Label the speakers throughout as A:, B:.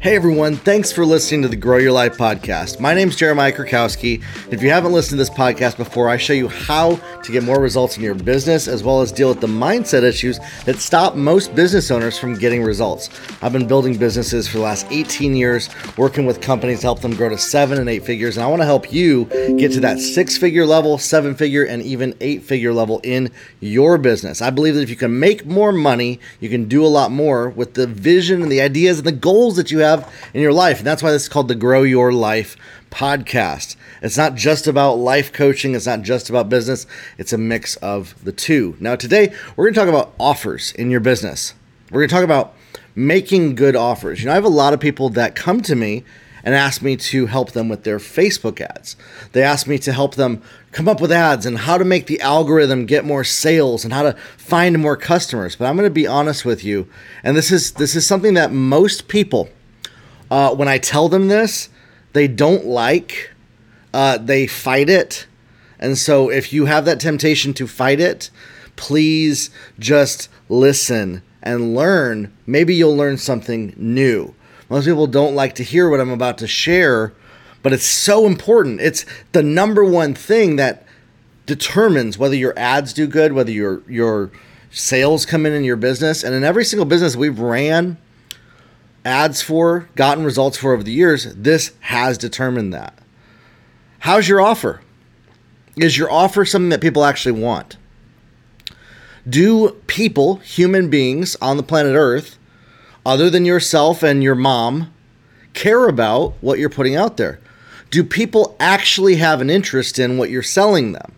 A: Hey everyone, thanks for listening to the Grow Your Life podcast. My name is Jeremiah Krakowski. If you haven't listened to this podcast before, I show you how to get more results in your business as well as deal with the mindset issues that stop most business owners from getting results. I've been building businesses for the last 18 years, working with companies to help them grow to seven and eight figures, and I want to help you get to that six figure level, seven figure, and even eight figure level in your business. I believe that if you can make more money, you can do a lot more with the vision and the ideas and the goals that you have have in your life. And that's why this is called the Grow Your Life podcast. It's not just about life coaching, it's not just about business, it's a mix of the two. Now, today we're going to talk about offers in your business. We're going to talk about making good offers. You know, I have a lot of people that come to me and asked me to help them with their Facebook ads. They asked me to help them come up with ads and how to make the algorithm get more sales and how to find more customers. But I'm going to be honest with you, and this is this is something that most people uh, when I tell them this, they don't like. Uh, they fight it. And so if you have that temptation to fight it, please just listen and learn. Maybe you'll learn something new. Most people don't like to hear what I'm about to share, but it's so important. It's the number one thing that determines whether your ads do good, whether your your sales come in in your business. And in every single business we've ran, ads for, gotten results for over the years, this has determined that. How's your offer? Is your offer something that people actually want? Do people, human beings on the planet Earth, other than yourself and your mom, care about what you're putting out there? Do people actually have an interest in what you're selling them?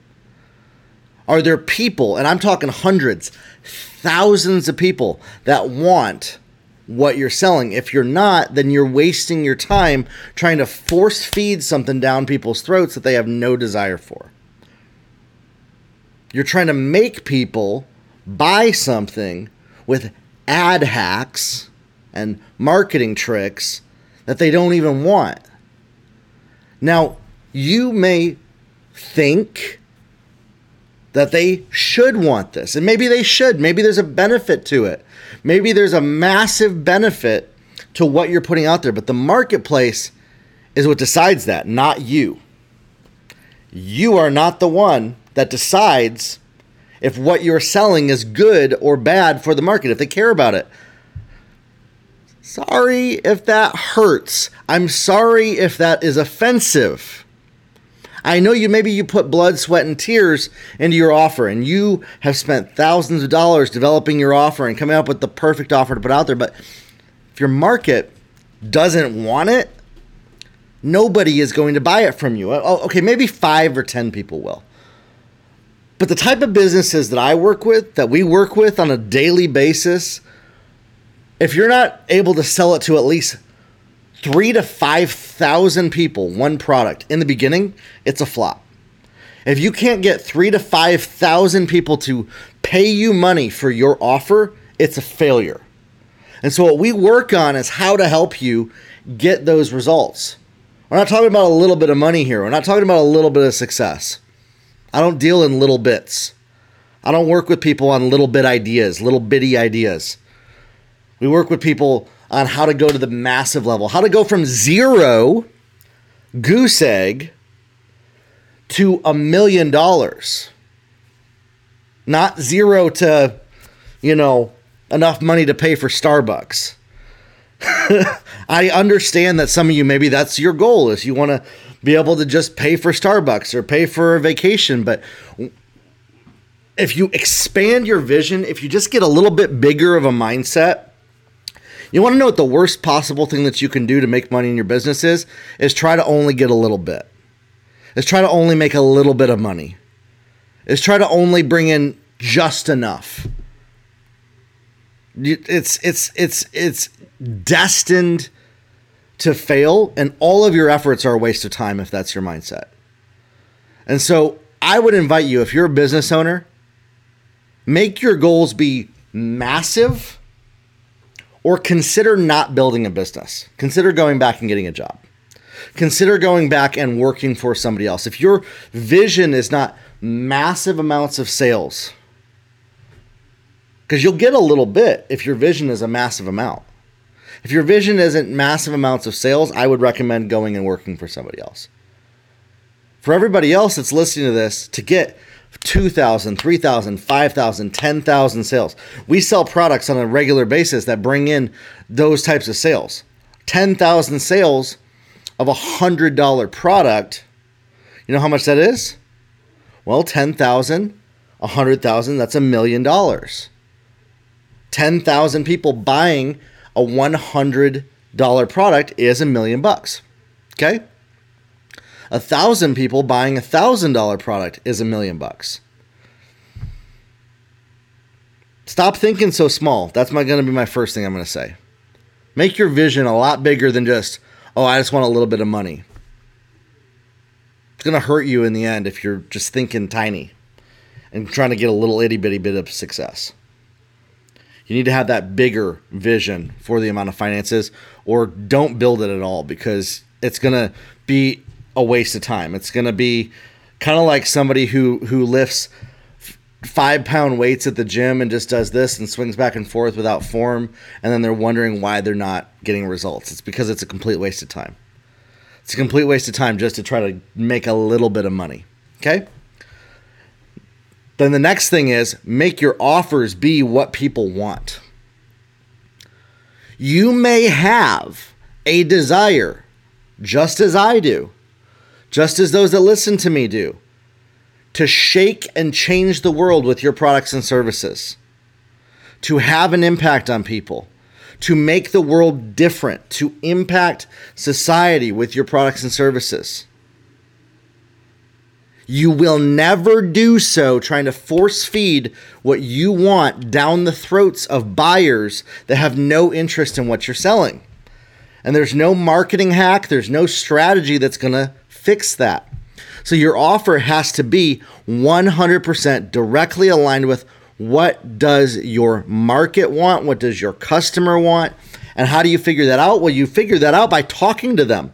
A: Are there people, and I'm talking hundreds, thousands of people that want what you're selling. If you're not, then you're wasting your time trying to force feed something down people's throats that they have no desire for. You're trying to make people buy something with ad hacks and marketing tricks that they don't even want. Now, you may think that they should want this, and maybe they should. Maybe there's a benefit to it. Maybe there's a massive benefit to what you're putting out there, but the marketplace is what decides that, not you. You are not the one that decides if what you're selling is good or bad for the market, if they care about it. Sorry if that hurts. I'm sorry if that is offensive. I know you maybe you put blood, sweat, and tears into your offer, and you have spent thousands of dollars developing your offer and coming up with the perfect offer to put out there. But if your market doesn't want it, nobody is going to buy it from you. Oh, oh okay, maybe five or ten people will. But the type of businesses that I work with, that we work with on a daily basis, if you're not able to sell it to at least three to 5,000 people one product in the beginning, it's a flop. If you can't get three to 5,000 people to pay you money for your offer, it's a failure. And so, what we work on is how to help you get those results. We're not talking about a little bit of money here. We're not talking about a little bit of success. I don't deal in little bits. I don't work with people on little bit ideas, little bitty ideas. We work with people on how to go to the massive level, how to go from zero goose egg to a million dollars. Not zero to, you know, enough money to pay for Starbucks. I understand that some of you maybe that's your goal is you want to be able to just pay for Starbucks or pay for a vacation, but if you expand your vision, if you just get a little bit bigger of a mindset, you want to know what the worst possible thing that you can do to make money in your business is? Is try to only get a little bit. Is try to only make a little bit of money. Is try to only bring in just enough. It's it's it's it's destined to fail and all of your efforts are a waste of time if that's your mindset. And so I would invite you if you're a business owner, make your goals be massive or consider not building a business. Consider going back and getting a job. Consider going back and working for somebody else. If your vision is not massive amounts of sales, because you'll get a little bit if your vision is a massive amount. If your vision isn't massive amounts of sales, I would recommend going and working for somebody else. For everybody else that's listening to this, to get 2,000, 3,000, 5,000, 10,000 sales. We sell products on a regular basis that bring in those types of sales. 10,000 sales of a $100 product. You know how much that is? Well, 10,000, 100,000, that's a million dollars. 10,000 people buying a $100 product is a million bucks. Okay? A thousand people buying a thousand dollar product is a million bucks. Stop thinking so small. That's my going to be my first thing I'm going to say. Make your vision a lot bigger than just, oh, I just want a little bit of money. It's going to hurt you in the end if you're just thinking tiny and trying to get a little itty bitty bit of success. You need to have that bigger vision for the amount of finances, or don't build it at all because it's going to be a waste of time. It's going to be kind of like somebody who who lifts five pound weights at the gym and just does this and swings back and forth without form, and then they're wondering why they're not getting results. It's because it's a complete waste of time. It's a complete waste of time just to try to make a little bit of money. Okay? Then the next thing is make your offers be what people want. You may have a desire, just as I do, just as those that listen to me do, to shake and change the world with your products and services, to have an impact on people, to make the world different, to impact society with your products and services. You will never do so trying to force feed what you want down the throats of buyers that have no interest in what you're selling. And there's no marketing hack, there's no strategy that's going to fix that. So your offer has to be 100% directly aligned with what does your market want? What does your customer want? And how do you figure that out? Well, you figure that out by talking to them,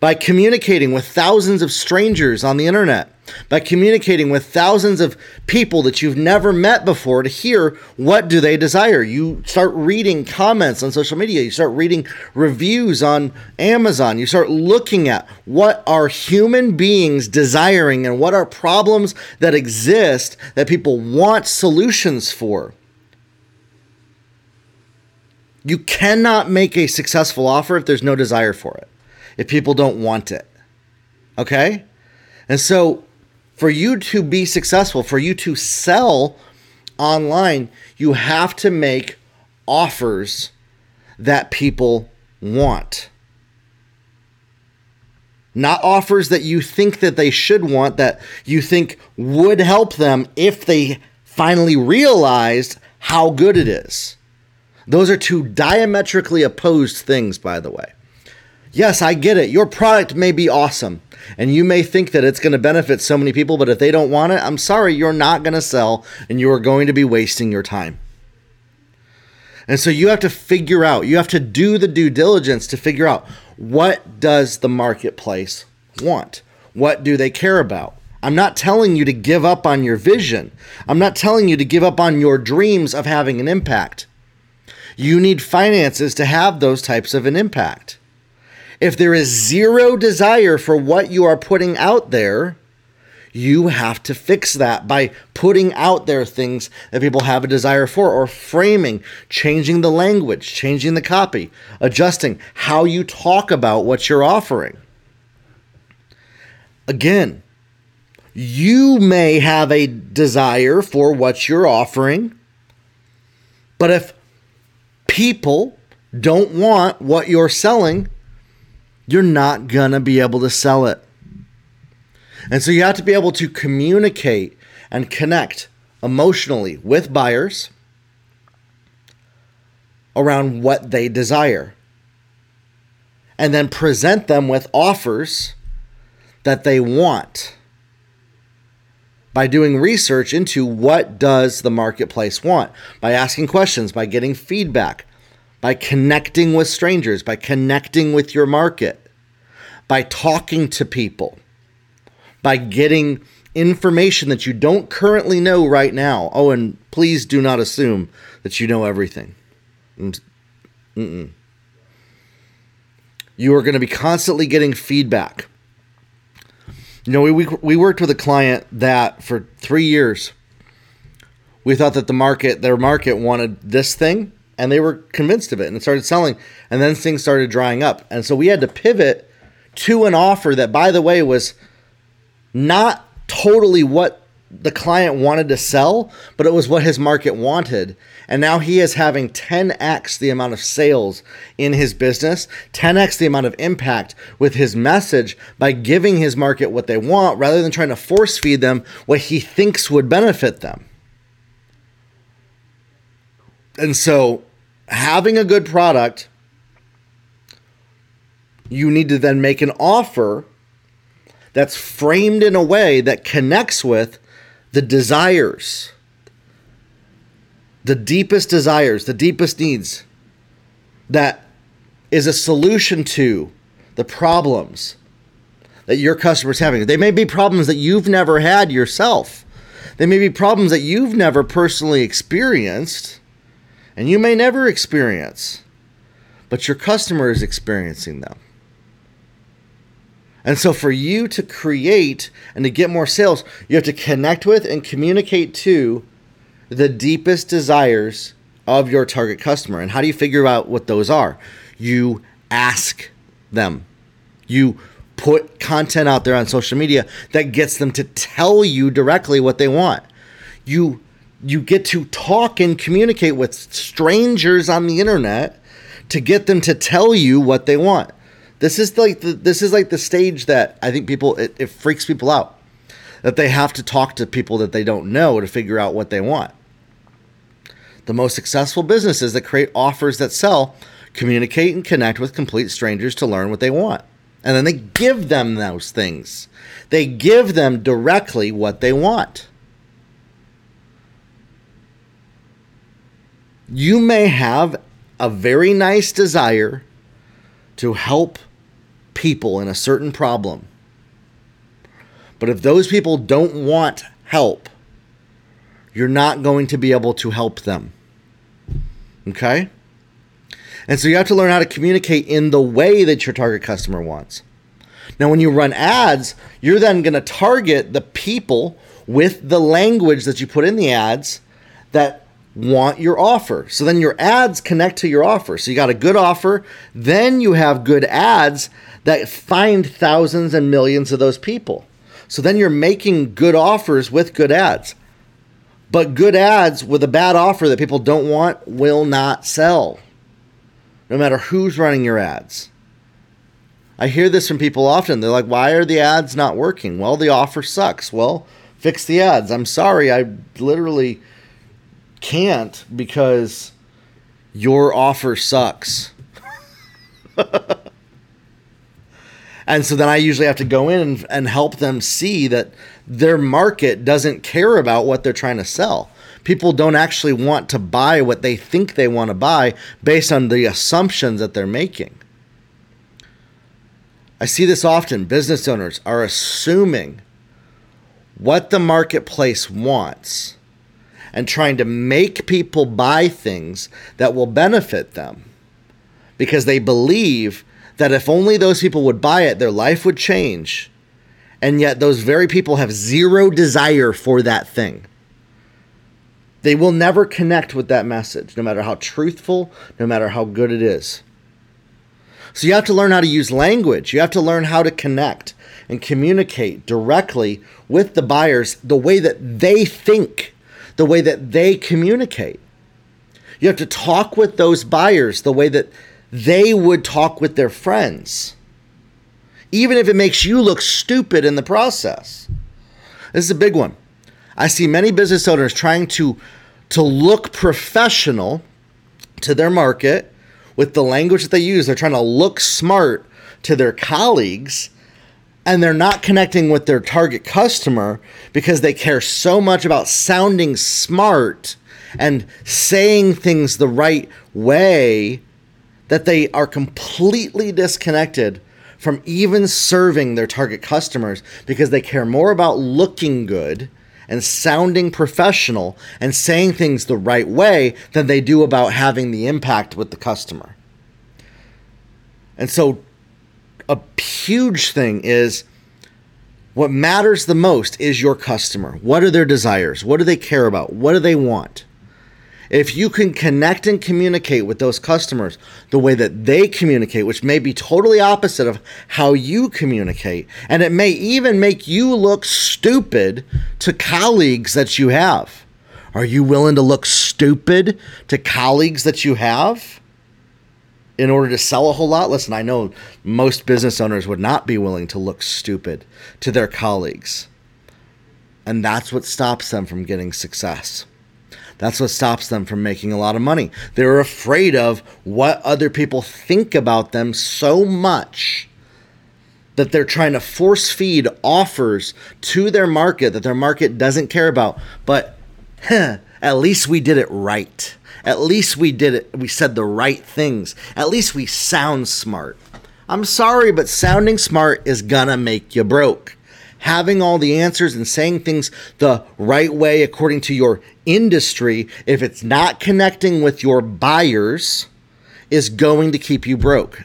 A: by communicating with thousands of strangers on the internet by communicating with thousands of people that you've never met before to hear what do they desire. You start reading comments on social media. You start reading reviews on amazon. You start looking at what are human beings desiring and what are problems that exist that people want solutions for. You cannot make a successful offer if there's no desire for it if people don't want it okay and so for you to be successful, for you to sell online, you have to make offers that people want. Not offers that you think that they should want that you think would help them if they finally realized how good it is. Those are two diametrically opposed things, by the way. Yes, I get it. Your product may be awesome and you may think that it's going to benefit so many people, but if they don't want it, I'm sorry, you're not going to sell and you are going to be wasting your time. And so you have to figure out, you have to do the due diligence to figure out what does the marketplace want? What do they care about? I'm not telling you to give up on your vision. I'm not telling you to give up on your dreams of having an impact. You need finances to have those types of an impact. If there is zero desire for what you are putting out there, you have to fix that by putting out there things that people have a desire for or framing, changing the language, changing the copy, adjusting how you talk about what you're offering. Again, you may have a desire for what you're offering, but if people don't want what you're selling, you're not going to be able to sell it. And so you have to be able to communicate and connect emotionally with buyers around what they desire. And then present them with offers that they want by doing research into what does the marketplace want by asking questions by getting feedback by connecting with strangers, by connecting with your market, by talking to people, by getting information that you don't currently know right now. Oh, and please do not assume that you know everything. Mm, mm-mm. You are going to be constantly getting feedback. You know, we, we, we worked with a client that for three years, we thought that the market, their market wanted this thing, and they were convinced of it and it started selling. And then things started drying up. And so we had to pivot to an offer that, by the way, was not totally what the client wanted to sell, but it was what his market wanted. And now he is having 10x the amount of sales in his business, 10x the amount of impact with his message by giving his market what they want rather than trying to force feed them what he thinks would benefit them. And so, having a good product, you need to then make an offer that's framed in a way that connects with the desires, the deepest desires, the deepest needs, that is a solution to the problems that your customer's having. They may be problems that you've never had yourself. They may be problems that you've never personally experienced and you may never experience, but your customer is experiencing them. And so, for you to create and to get more sales, you have to connect with and communicate to the deepest desires of your target customer. And how do you figure out what those are? You ask them. You put content out there on social media that gets them to tell you directly what they want. You you get to talk and communicate with strangers on the internet to get them to tell you what they want. This is like the, this is like the stage that I think people it, it freaks people out that they have to talk to people that they don't know to figure out what they want. The most successful businesses that create offers that sell communicate and connect with complete strangers to learn what they want. And then they give them those things. They give them directly what they want. You may have a very nice desire to help people in a certain problem. But if those people don't want help, you're not going to be able to help them. Okay? And so you have to learn how to communicate in the way that your target customer wants. Now, when you run ads, you're then going to target the people with the language that you put in the ads that want your offer. So then your ads connect to your offer. So you got a good offer, then you have good ads that find thousands and millions of those people. So then you're making good offers with good ads. But good ads with a bad offer that people don't want will not sell, no matter who's running your ads. I hear this from people often. They're like, why are the ads not working? Well, the offer sucks. Well, fix the ads. I'm sorry. I literally can't because your offer sucks. and so then I usually have to go in and, and, help them see that their market doesn't care about what they're trying to sell. People don't actually want to buy what they think they want to buy based on the assumptions that they're making. I see this often. Business owners are assuming what the marketplace wants and trying to make people buy things that will benefit them because they believe that if only those people would buy it, their life would change. And yet, those very people have zero desire for that thing. They will never connect with that message, no matter how truthful, no matter how good it is. So, you have to learn how to use language. You have to learn how to connect and communicate directly with the buyers the way that they think the way that they communicate. You have to talk with those buyers the way that they would talk with their friends, even if it makes you look stupid in the process. This is a big one. I see many business owners trying to, to look professional to their market with the language that they use. They're trying to look smart to their colleagues and they're not connecting with their target customer because they care so much about sounding smart and saying things the right way that they are completely disconnected from even serving their target customers because they care more about looking good and sounding professional and saying things the right way than they do about having the impact with the customer. And so huge thing is what matters the most is your customer. What are their desires? What do they care about? What do they want? If you can connect and communicate with those customers the way that they communicate, which may be totally opposite of how you communicate, and it may even make you look stupid to colleagues that you have. Are you willing to look stupid to colleagues that you have? In order to sell a whole lot. Listen, I know most business owners would not be willing to look stupid to their colleagues. And that's what stops them from getting success. That's what stops them from making a lot of money. They're afraid of what other people think about them so much that they're trying to force feed offers to their market that their market doesn't care about. But huh, at least we did it right. At least we did it. We said the right things. At least we sound smart. I'm sorry, but sounding smart is gonna make you broke having all the answers and saying things the right way according to your industry, if it's not connecting with your buyers, is going to keep you broke.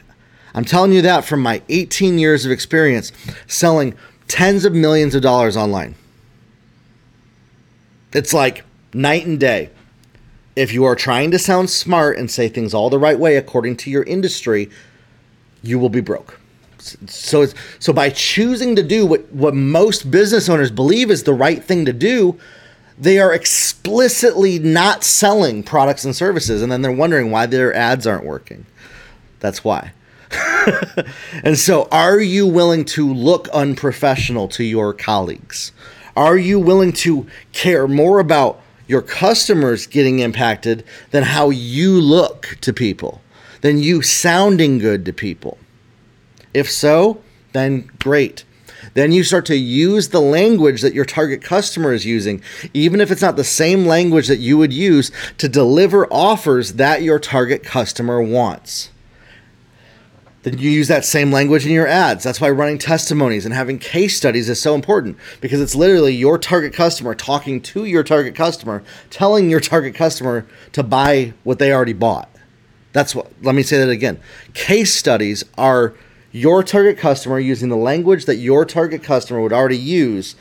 A: I'm telling you that from my 18 years of experience selling tens of millions of dollars online. It's like night and day. If you are trying to sound smart and say things all the right way according to your industry, you will be broke. So so by choosing to do what what most business owners believe is the right thing to do they are explicitly not selling products and services and then they're wondering why their ads aren't working. That's why. And so are you willing to look unprofessional to your colleagues are you willing to care more about your customers getting impacted than how you look to people than you sounding good to people if so, then great. Then you start to use the language that your target customer is using, even if it's not the same language that you would use to deliver offers that your target customer wants. Then you use that same language in your ads. That's why running testimonies and having case studies is so important because it's literally your target customer talking to your target customer, telling your target customer to buy what they already bought. That's what, let me say that again. Case studies are your target customer using the language that your target customer would already use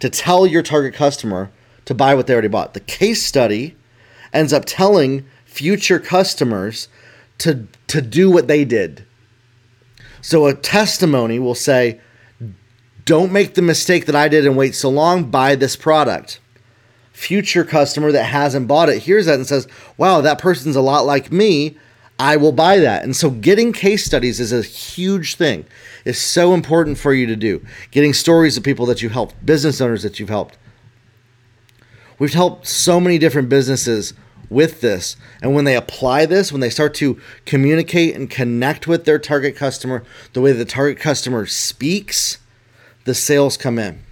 A: to tell your target customer to buy what they already bought. The case study ends up telling future customers to to do what they did. So a testimony will say, "Don't make the mistake that I did and wait so long. Buy this product." Future customer that hasn't bought it hears that and says, "Wow, that person's a lot like me. I will buy that. And so getting case studies is a huge thing. It's so important for you to do. Getting stories of people that you've helped, business owners that you've helped. We've helped so many different businesses with this. And when they apply this, when they start to communicate and connect with their target customer, the way the target customer speaks, the sales come in.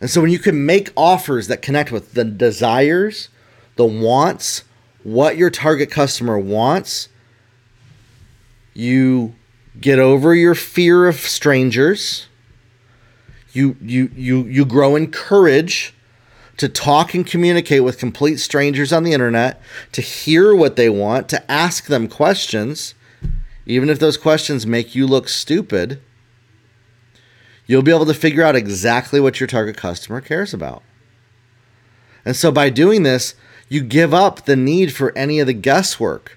A: And so when you can make offers that connect with the desires, the wants, what your target customer wants, you get over your fear of strangers. You you you you grow in courage to talk and communicate with complete strangers on the internet, to hear what they want, to ask them questions, even if those questions make you look stupid. You'll be able to figure out exactly what your target customer cares about. And so by doing this, you give up the need for any of the guesswork.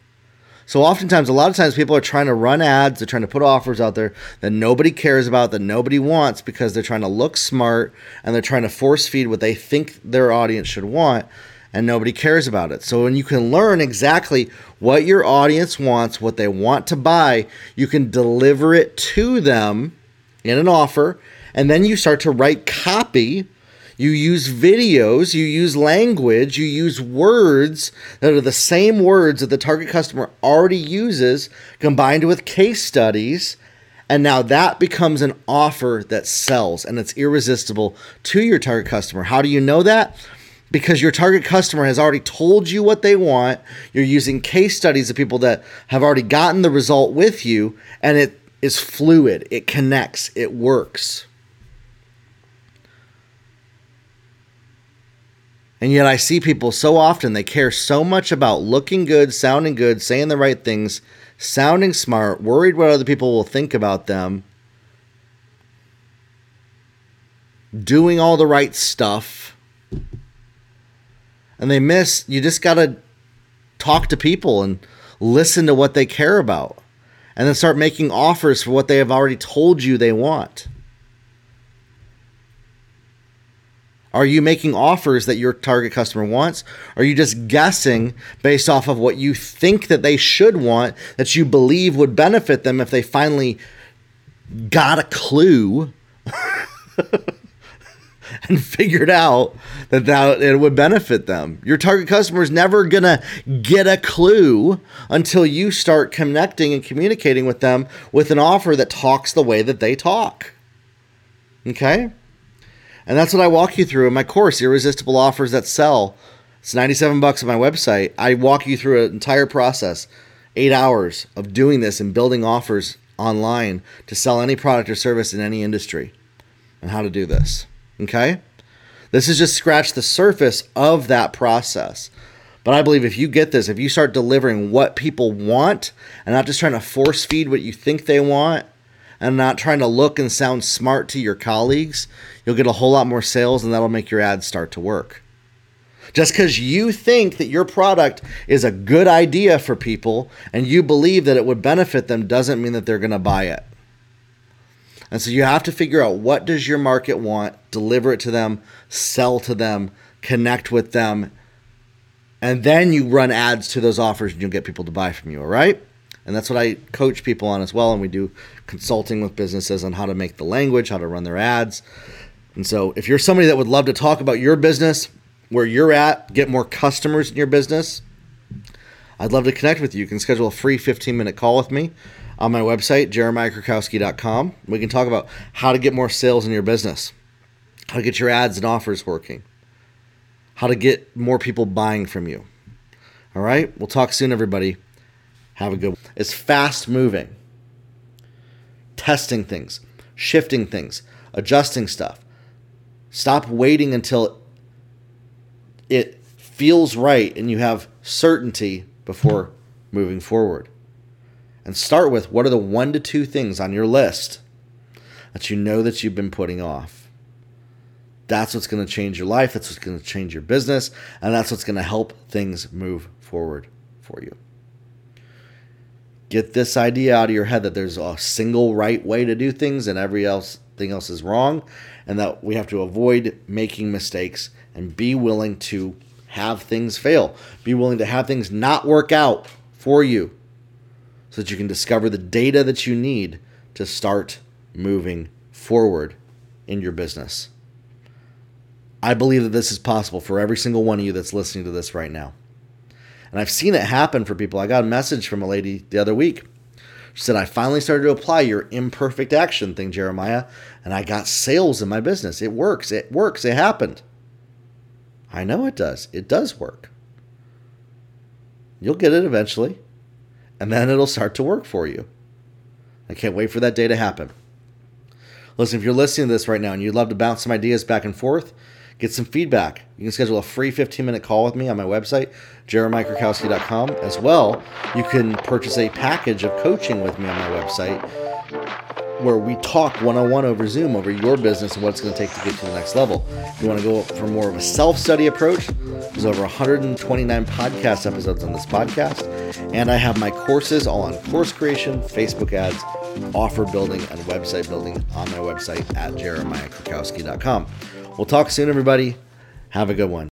A: So oftentimes, a lot of times, people are trying to run ads, they're trying to put offers out there that nobody cares about, that nobody wants because they're trying to look smart and they're trying to force feed what they think their audience should want, and nobody cares about it. So when you can learn exactly what your audience wants, what they want to buy, you can deliver it to them in an offer, and then you start to write copy you use videos, you use language, you use words that are the same words that the target customer already uses combined with case studies. And now that becomes an offer that sells and it's irresistible to your target customer. How do you know that? Because your target customer has already told you what they want. You're using case studies of people that have already gotten the result with you, and it is fluid, it connects, it works. And yet I see people so often, they care so much about looking good, sounding good, saying the right things, sounding smart, worried what other people will think about them, doing all the right stuff. And they miss, you just got to talk to people and listen to what they care about. And then start making offers for what they have already told you they want. Are you making offers that your target customer wants? Are you just guessing based off of what you think that they should want that you believe would benefit them if they finally got a clue and figured out that, that it would benefit them? Your target customer is never going to get a clue until you start connecting and communicating with them with an offer that talks the way that they talk. Okay? And that's what I walk you through in my course, Irresistible Offers That Sell. It's 97 bucks on my website. I walk you through an entire process, eight hours of doing this and building offers online to sell any product or service in any industry and how to do this. Okay? This is just scratch the surface of that process. But I believe if you get this, if you start delivering what people want and not just trying to force feed what you think they want, and not trying to look and sound smart to your colleagues, you'll get a whole lot more sales and that'll make your ads start to work. Just because you think that your product is a good idea for people and you believe that it would benefit them doesn't mean that they're going to buy it. And so you have to figure out what does your market want, deliver it to them, sell to them, connect with them, and then you run ads to those offers and you'll get people to buy from you, all right? And that's what I coach people on as well. And we do consulting with businesses on how to make the language, how to run their ads. And so if you're somebody that would love to talk about your business, where you're at, get more customers in your business, I'd love to connect with you. You can schedule a free 15 minute call with me on my website, jeremiahkrakowski.com. We can talk about how to get more sales in your business, how to get your ads and offers working, how to get more people buying from you. All right, we'll talk soon, everybody. Have a good one. It's fast moving. Testing things, shifting things, adjusting stuff. Stop waiting until it feels right and you have certainty before moving forward. And start with what are the one to two things on your list that you know that you've been putting off. That's what's going to change your life, that's what's going to change your business, and that's what's going to help things move forward for you get this idea out of your head that there's a single right way to do things and every else thing else is wrong and that we have to avoid making mistakes and be willing to have things fail. Be willing to have things not work out for you so that you can discover the data that you need to start moving forward in your business. I believe that this is possible for every single one of you that's listening to this right now and I've seen it happen for people. I got a message from a lady the other week. She said, I finally started to apply your imperfect action thing, Jeremiah, and I got sales in my business. It works. It works. It happened. I know it does. It does work. You'll get it eventually, and then it'll start to work for you. I can't wait for that day to happen. Listen, if you're listening to this right now and you'd love to bounce some ideas back and forth, get some feedback. You can schedule a free 15 minute call with me on my website, jeremiahkrakowski.com. As well, you can purchase a package of coaching with me on my website where we talk one on one over Zoom over your business and what it's going to take to get to the next level. If you want to go for more of a self study approach, there's over 129 podcast episodes on this podcast. And I have my courses all on course creation, Facebook ads, offer building, and website building on my website at jeremiahkrakowski.com. We'll talk soon, everybody. Have a good one.